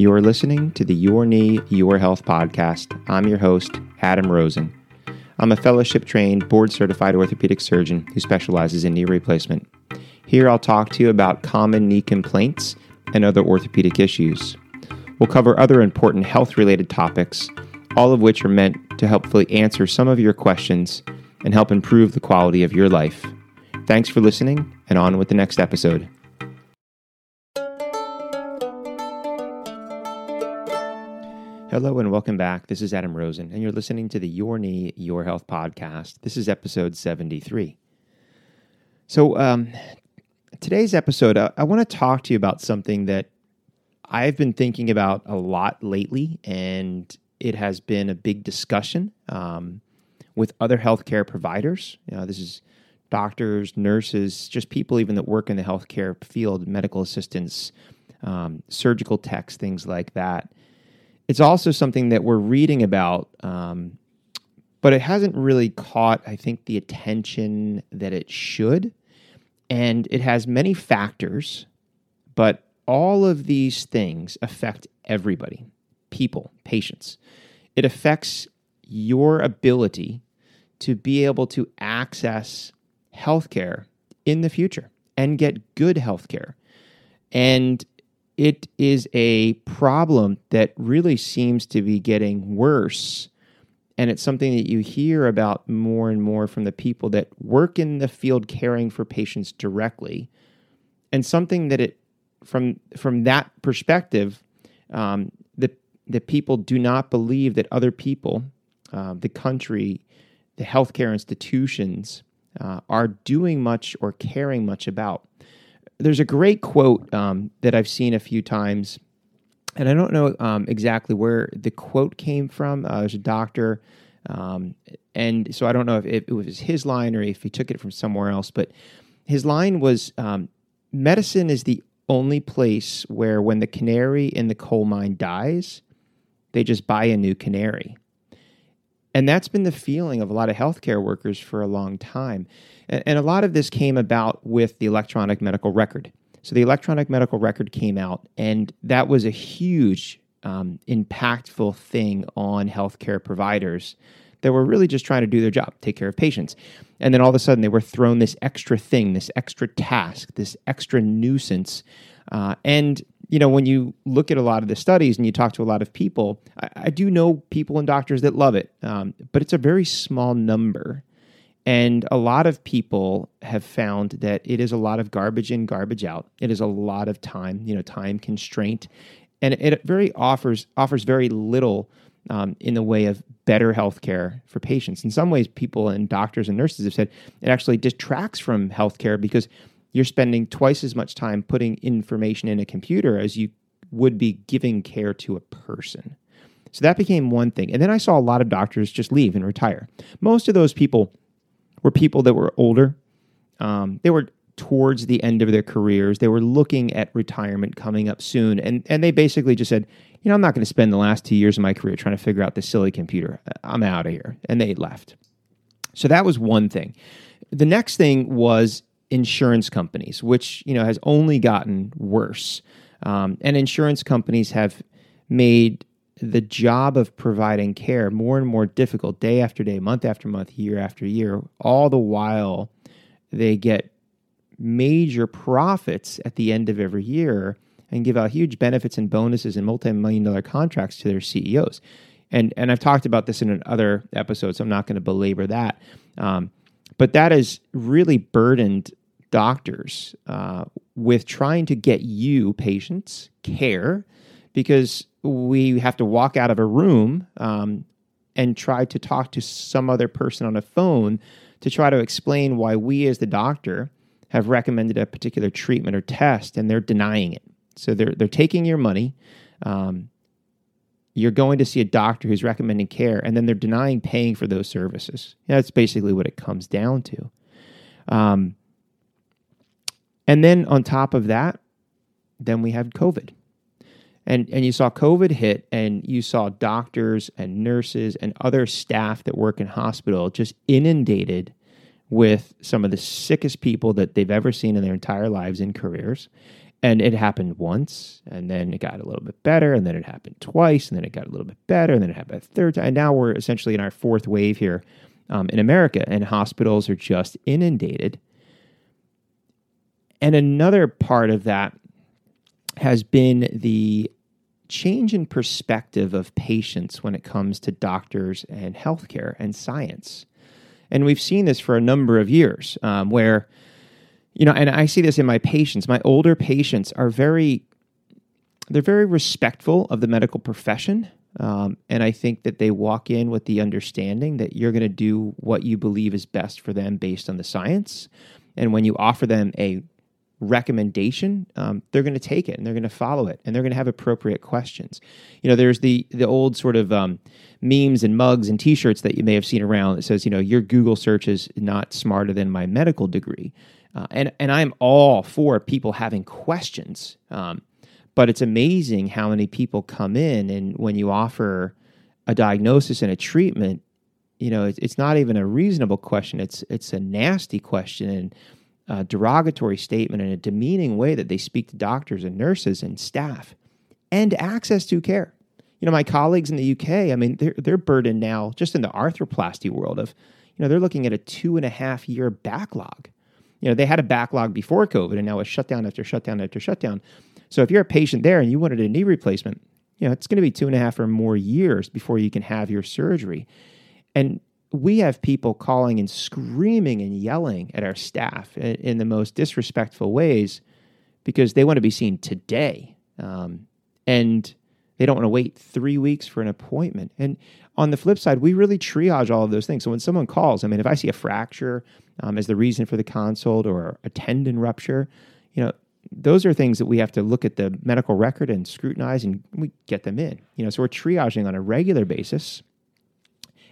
You are listening to the Your Knee, Your Health podcast. I'm your host, Adam Rosen. I'm a fellowship trained, board certified orthopedic surgeon who specializes in knee replacement. Here I'll talk to you about common knee complaints and other orthopedic issues. We'll cover other important health related topics, all of which are meant to helpfully answer some of your questions and help improve the quality of your life. Thanks for listening, and on with the next episode. Hello and welcome back. This is Adam Rosen, and you're listening to the Your Knee, Your Health podcast. This is episode 73. So, um, today's episode, I, I want to talk to you about something that I've been thinking about a lot lately, and it has been a big discussion um, with other healthcare providers. You know, this is doctors, nurses, just people even that work in the healthcare field, medical assistants, um, surgical techs, things like that it's also something that we're reading about, um, but it hasn't really caught, I think, the attention that it should. And it has many factors, but all of these things affect everybody people, patients. It affects your ability to be able to access healthcare in the future and get good healthcare. And it is a problem that really seems to be getting worse. And it's something that you hear about more and more from the people that work in the field caring for patients directly. And something that it, from, from that perspective, um, the, the people do not believe that other people, uh, the country, the healthcare institutions, uh, are doing much or caring much about there's a great quote um, that I've seen a few times, and I don't know um, exactly where the quote came from. Uh, there's a doctor, um, and so I don't know if it, was his line or if he took it from somewhere else. But his line was, um, "Medicine is the only place where, when the canary in the coal mine dies, they just buy a new canary." And that's been the feeling of a lot of healthcare workers for a long time. And a lot of this came about with the electronic medical record. So the electronic medical record came out, and that was a huge, um, impactful thing on healthcare providers that were really just trying to do their job, take care of patients. And then all of a sudden, they were thrown this extra thing, this extra task, this extra nuisance. Uh, and you know, when you look at a lot of the studies and you talk to a lot of people, I, I do know people and doctors that love it, um, but it's a very small number. And a lot of people have found that it is a lot of garbage in, garbage out. It is a lot of time, you know, time constraint, and it very offers offers very little um, in the way of better healthcare for patients. In some ways, people and doctors and nurses have said it actually detracts from healthcare because you're spending twice as much time putting information in a computer as you would be giving care to a person. So that became one thing. And then I saw a lot of doctors just leave and retire. Most of those people were people that were older. Um, they were towards the end of their careers. They were looking at retirement coming up soon. And, and they basically just said, you know, I'm not going to spend the last two years of my career trying to figure out this silly computer. I'm out of here. And they left. So that was one thing. The next thing was insurance companies, which you know has only gotten worse. Um, and insurance companies have made the job of providing care more and more difficult day after day, month after month, year after year, all the while they get major profits at the end of every year and give out huge benefits and bonuses and multi-million dollar contracts to their CEOs. And and I've talked about this in other episodes, so I'm not going to belabor that. Um, but that has really burdened doctors uh, with trying to get you, patients, care because we have to walk out of a room um, and try to talk to some other person on a phone to try to explain why we, as the doctor, have recommended a particular treatment or test and they're denying it. So they're, they're taking your money. Um, you're going to see a doctor who's recommending care, and then they're denying paying for those services. That's basically what it comes down to. Um, and then on top of that, then we had COVID. And, and you saw COVID hit, and you saw doctors and nurses and other staff that work in hospital just inundated with some of the sickest people that they've ever seen in their entire lives and careers. and it happened once, and then it got a little bit better, and then it happened twice, and then it got a little bit better, and then it happened a third time. And now we're essentially in our fourth wave here um, in America, and hospitals are just inundated. And another part of that has been the change in perspective of patients when it comes to doctors and healthcare and science. And we've seen this for a number of years um, where, you know, and I see this in my patients. My older patients are very, they're very respectful of the medical profession. Um, and I think that they walk in with the understanding that you're going to do what you believe is best for them based on the science. And when you offer them a recommendation, um, they're going to take it and they're going to follow it and they're going to have appropriate questions. You know, there's the the old sort of um, memes and mugs and T-shirts that you may have seen around that says, you know, your Google search is not smarter than my medical degree, uh, and and I'm all for people having questions, um, but it's amazing how many people come in and when you offer a diagnosis and a treatment, you know, it's, it's not even a reasonable question. It's it's a nasty question and uh, derogatory statement in a demeaning way that they speak to doctors and nurses and staff and access to care. You know, my colleagues in the UK, I mean, they're, they're burdened now just in the arthroplasty world of, you know, they're looking at a two and a half year backlog. You know, they had a backlog before COVID and now a shutdown after shutdown after shutdown. So if you're a patient there and you wanted a knee replacement, you know, it's going to be two and a half or more years before you can have your surgery. And we have people calling and screaming and yelling at our staff in, in the most disrespectful ways because they want to be seen today. Um, and they don't want to wait three weeks for an appointment. And on the flip side, we really triage all of those things. So when someone calls, I mean, if I see a fracture um, as the reason for the consult or a tendon rupture, you know, those are things that we have to look at the medical record and scrutinize and we get them in. You know, so we're triaging on a regular basis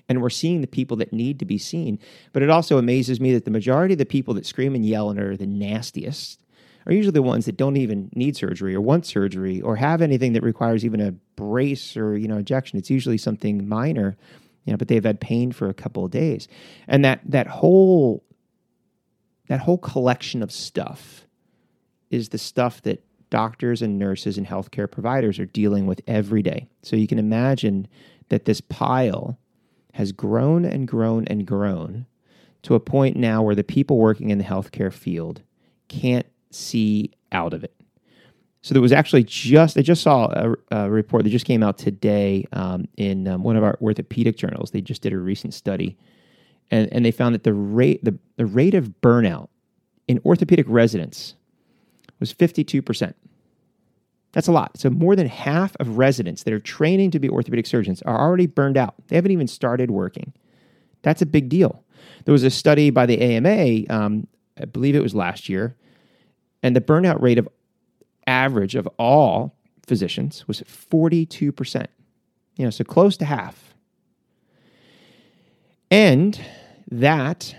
and we're seeing the people that need to be seen. But it also amazes me that the majority of the people that scream and yell and are the nastiest are usually the ones that don't even need surgery or want surgery or have anything that requires even a brace or you know injection. It's usually something minor, you know, but they've had pain for a couple of days, and that that whole that whole collection of stuff is the stuff that doctors and nurses and healthcare providers are dealing with every day. So you can imagine that this pile has grown and grown and grown to a point now where the people working in the healthcare field can't see out of it. So there was actually just I just saw a, a report that just came out today um, in um, one of our orthopedic journals. They just did a recent study, and, and they found that the rate the, the rate of burnout in orthopedic residents was fifty two percent. That's a lot. So more than half of residents that are training to be orthopedic surgeons are already burned out. They haven't even started working. That's a big deal. There was a study by the AMA, um, I believe it was last year, and the burnout rate of average of all physicians was 42%. You know, so close to half. And that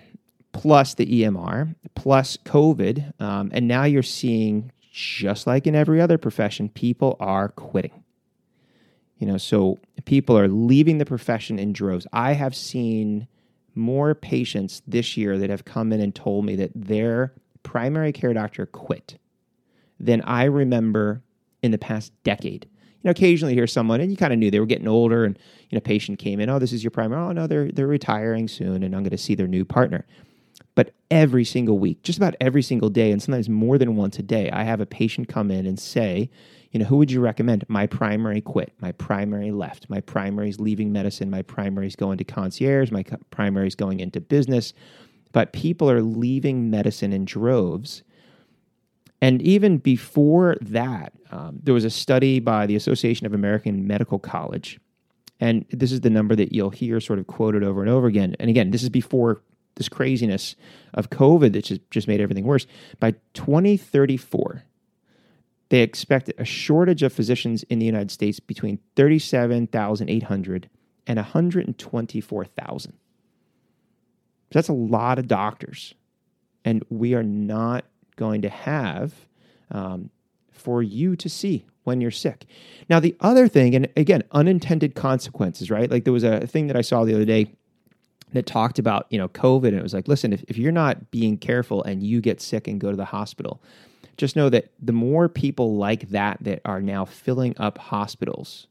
plus the EMR plus COVID, um, and now you're seeing just like in every other profession, people are quitting. You know, so people are leaving the profession in droves. I have seen more patients this year that have come in and told me that their primary care doctor quit than I remember in the past decade. You know, occasionally hear someone, and you kind of knew they were getting older, and you know, patient came in, oh, this is your primary. Oh no, they're they're retiring soon, and I'm going to see their new partner. But every single week, just about every single day, and sometimes more than once a day, I have a patient come in and say, you know, who would you recommend? My primary quit. My primary left. My primary is leaving medicine. My primary is going to concierge. My primary is going into business. But people are leaving medicine in droves. And even before that, um, there was a study by the Association of American Medical College. And this is the number that you'll hear sort of quoted over and over again. And again, this is before this craziness of COVID that just, just made everything worse. By 2034, they expect a shortage of physicians in the United States between 37,800 and 124,000. That's a lot of doctors. And we are not going to have um, for you to see when you're sick. Now, the other thing, and again, unintended consequences, right? Like there was a thing that I saw the other day that talked about you know COVID, and it was like, listen, if, if you're not being careful and you get sick and go to the hospital, just know that the more people like that that are now filling up hospitals,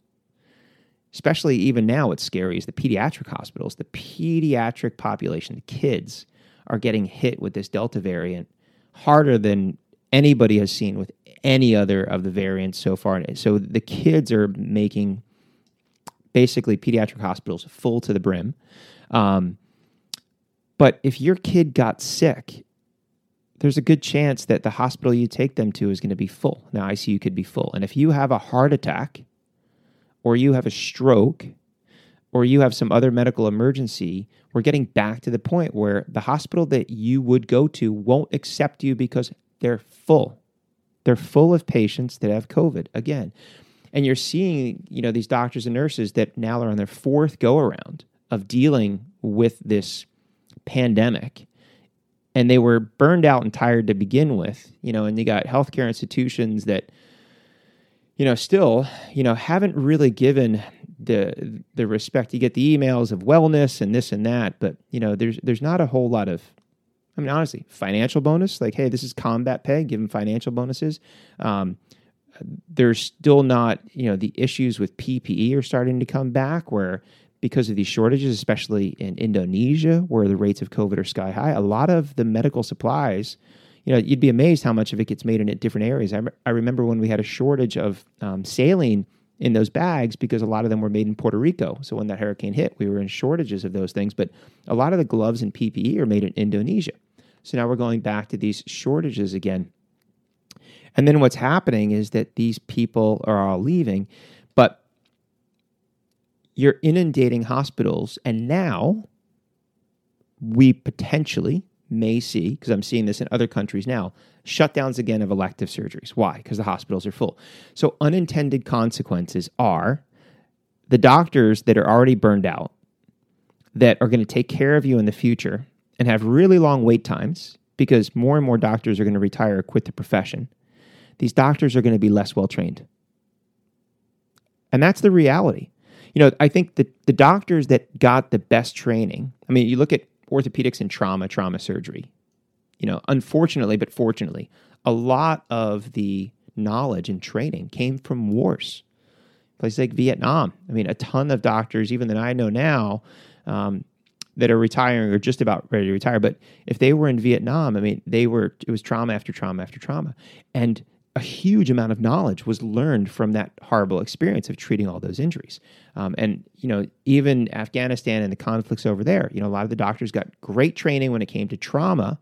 especially even now, what's scary is the pediatric hospitals, the pediatric population, the kids are getting hit with this Delta variant harder than anybody has seen with any other of the variants so far. So the kids are making basically pediatric hospitals full to the brim. Um, but if your kid got sick, there's a good chance that the hospital you take them to is going to be full. Now, ICU could be full. And if you have a heart attack, or you have a stroke, or you have some other medical emergency, we're getting back to the point where the hospital that you would go to won't accept you because they're full. They're full of patients that have COVID again. And you're seeing, you know, these doctors and nurses that now are on their fourth go around of dealing with this pandemic. And they were burned out and tired to begin with, you know, and you got healthcare institutions that, you know, still, you know, haven't really given the the respect. You get the emails of wellness and this and that, but you know, there's there's not a whole lot of I mean, honestly, financial bonus, like, hey, this is combat pay, give them financial bonuses. Um, there's still not, you know, the issues with PPE are starting to come back where because of these shortages, especially in Indonesia, where the rates of COVID are sky high, a lot of the medical supplies, you know, you'd be amazed how much of it gets made in different areas. I, I remember when we had a shortage of um, saline in those bags because a lot of them were made in Puerto Rico. So when that hurricane hit, we were in shortages of those things. But a lot of the gloves and PPE are made in Indonesia. So now we're going back to these shortages again. And then what's happening is that these people are all leaving, you're inundating hospitals. And now we potentially may see, because I'm seeing this in other countries now, shutdowns again of elective surgeries. Why? Because the hospitals are full. So unintended consequences are the doctors that are already burned out, that are going to take care of you in the future and have really long wait times because more and more doctors are going to retire or quit the profession these doctors are going to be less well trained. And that's the reality. You know, I think that the doctors that got the best training, I mean, you look at orthopedics and trauma, trauma surgery, you know, unfortunately, but fortunately, a lot of the knowledge and training came from wars. Places like Vietnam. I mean, a ton of doctors, even that I know now, um, that are retiring or just about ready to retire. But if they were in Vietnam, I mean, they were, it was trauma after trauma after trauma. And a huge amount of knowledge was learned from that horrible experience of treating all those injuries. Um, and, you know, even Afghanistan and the conflicts over there, you know, a lot of the doctors got great training when it came to trauma,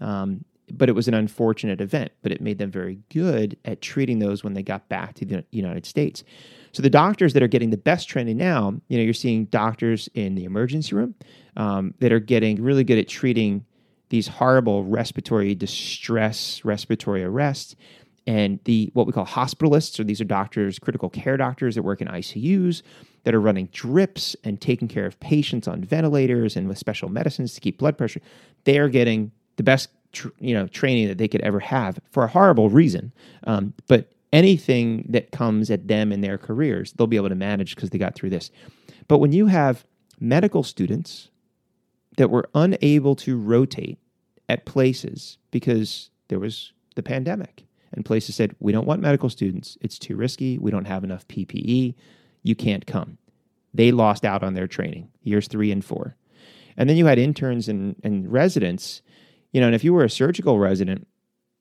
um, but it was an unfortunate event, but it made them very good at treating those when they got back to the United States. So the doctors that are getting the best training now, you know, you're seeing doctors in the emergency room um, that are getting really good at treating these horrible respiratory distress, respiratory arrest and the what we call hospitalists, or these are doctors, critical care doctors that work in ICUs that are running drips and taking care of patients on ventilators and with special medicines to keep blood pressure. They are getting the best tr- you know training that they could ever have for a horrible reason. Um, but anything that comes at them in their careers, they'll be able to manage because they got through this. But when you have medical students that were unable to rotate at places because there was the pandemic and places said, We don't want medical students. It's too risky. We don't have enough PPE. You can't come. They lost out on their training, years three and four. And then you had interns and, and residents, you know, and if you were a surgical resident,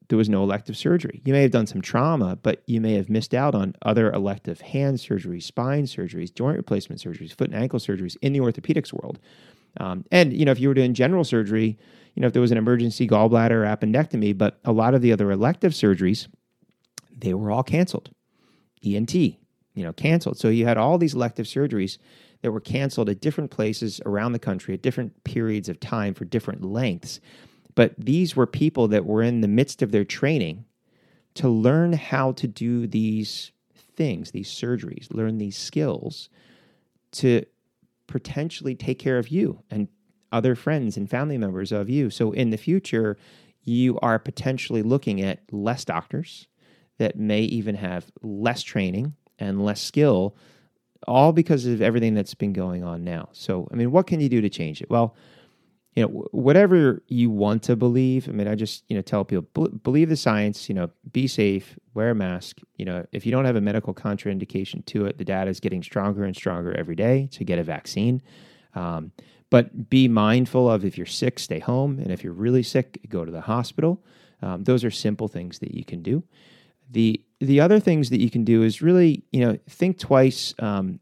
there was no elective surgery. You may have done some trauma, but you may have missed out on other elective hand surgeries, spine surgeries, joint replacement surgeries, foot and ankle surgeries in the orthopedics world. Um, and you know, if you were doing general surgery, you know, if there was an emergency gallbladder or appendectomy, but a lot of the other elective surgeries, they were all canceled. ENT, you know, canceled. So you had all these elective surgeries that were canceled at different places around the country at different periods of time for different lengths. But these were people that were in the midst of their training to learn how to do these things, these surgeries, learn these skills to potentially take care of you and other friends and family members of you. So in the future, you are potentially looking at less doctors that may even have less training and less skill, all because of everything that's been going on now. So, I mean, what can you do to change it? Well, you know, whatever you want to believe. I mean, I just, you know, tell people believe the science, you know, be safe, wear a mask. You know, if you don't have a medical contraindication to it, the data is getting stronger and stronger every day to get a vaccine. Um, but be mindful of if you're sick, stay home. And if you're really sick, go to the hospital. Um, those are simple things that you can do. The the other things that you can do is really, you know, think twice um,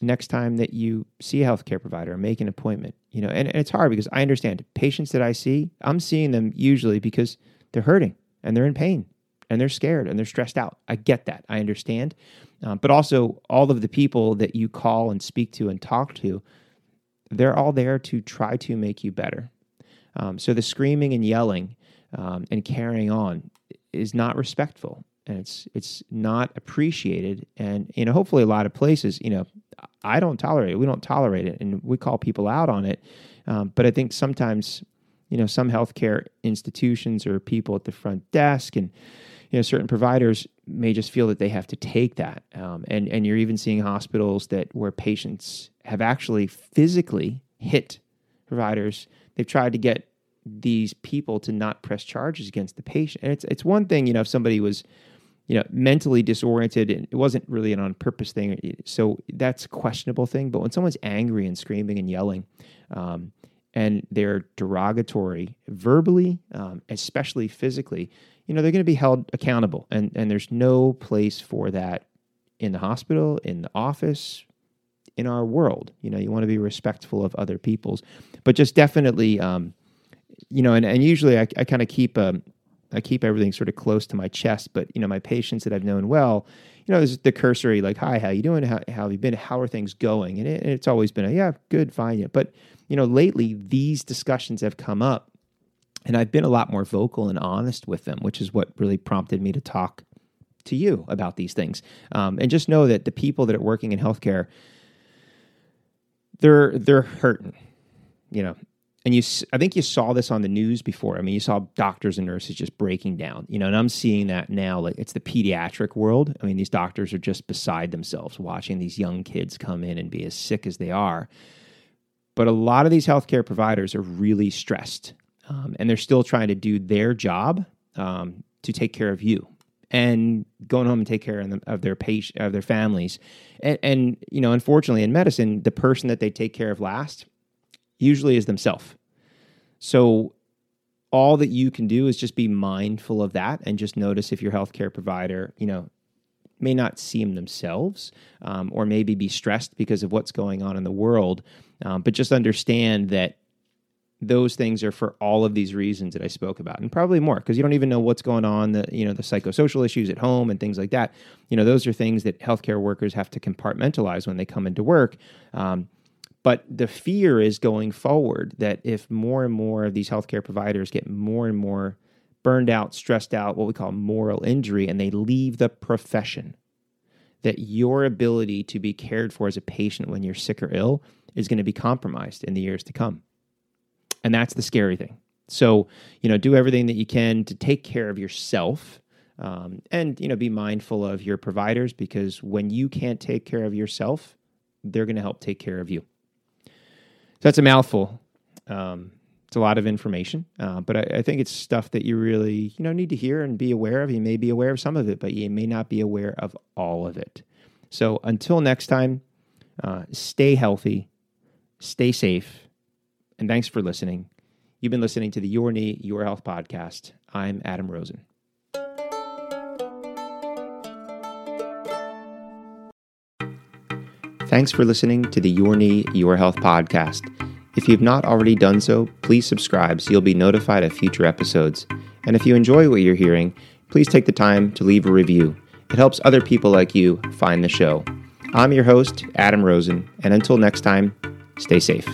next time that you see a healthcare provider or make an appointment. You know, and, and it's hard because I understand patients that I see, I'm seeing them usually because they're hurting and they're in pain and they're scared and they're stressed out. I get that. I understand. Um, but also, all of the people that you call and speak to and talk to, they're all there to try to make you better. Um, so the screaming and yelling um, and carrying on is not respectful and it's it's not appreciated and you know hopefully a lot of places you know i don't tolerate it. We don't tolerate it and we call people out on it. Um, but i think sometimes you know some healthcare institutions or people at the front desk and you know certain providers may just feel that they have to take that. Um, and and you're even seeing hospitals that where patients have actually physically hit providers they've tried to get these people to not press charges against the patient and it's it's one thing you know if somebody was you know, mentally disoriented and it wasn't really an on purpose thing. So that's a questionable thing. But when someone's angry and screaming and yelling, um, and they're derogatory verbally, um, especially physically, you know, they're going to be held accountable. And, and there's no place for that in the hospital, in the office, in our world. You know, you want to be respectful of other people's, but just definitely, um, you know, and, and usually I, I kind of keep, um, I keep everything sort of close to my chest. But you know, my patients that I've known well, you know, there's the cursory like, "Hi, how you doing? How, how have you been? How are things going?" And, it, and it's always been a yeah, good, fine. Yeah. But you know, lately these discussions have come up, and I've been a lot more vocal and honest with them, which is what really prompted me to talk to you about these things. Um, and just know that the people that are working in healthcare, they're they're hurting. You know, and you i think you saw this on the news before. I mean you saw doctors and nurses just breaking down you know? And i'm seeing that now like it's the pediatric world. I mean these doctors are just beside themselves watching these young kids come in and be as sick as they are. But a lot of these healthcare providers are really stressed um, and they're still trying to do their job um, to take care of you and going home and take care of, them, of their patient of their families and, and you know unfortunately in medicine the person that they take care of last usually is themselves. So all that you can do is just be mindful of that and just notice if your healthcare provider, you know, may not seem themselves um, or maybe be stressed because of what's going on in the world. Um, but just understand that those things are for all of these reasons that I spoke about, and probably more because you don't even know what's going on. The you know the psychosocial issues at home and things like that. You know those are things that healthcare workers have to compartmentalize when they come into work. Um, but the fear is going forward that if more and more of these healthcare providers get more and more burned out, stressed out, what we call moral injury, and they leave the profession, that your ability to be cared for as a patient when you're sick or ill is going to be compromised in the years to come. And that's the scary thing. So, you know, do everything that you can to take care of yourself. Um, and you know be mindful of your providers because when you can't take care of yourself they're going to help take care of you so that's a mouthful. Um, it's a lot of information, uh, but I, I, think it's stuff that you really you know need to hear and be aware of. You may be aware of some of it, but you may not be aware of all of it. So until next time, uh, stay healthy, stay safe, and thanks for listening. You've been listening to the Your Knee, Your Health podcast. I'm Adam Rosen. Thanks for listening to the Your Knee, Your Health podcast. If you've not already done so, please subscribe so you'll be notified of future episodes. And if you enjoy what you're hearing, please take the time to leave a review. It helps other people like you find the show. I'm your host, Adam Rosen, and until next time, stay safe.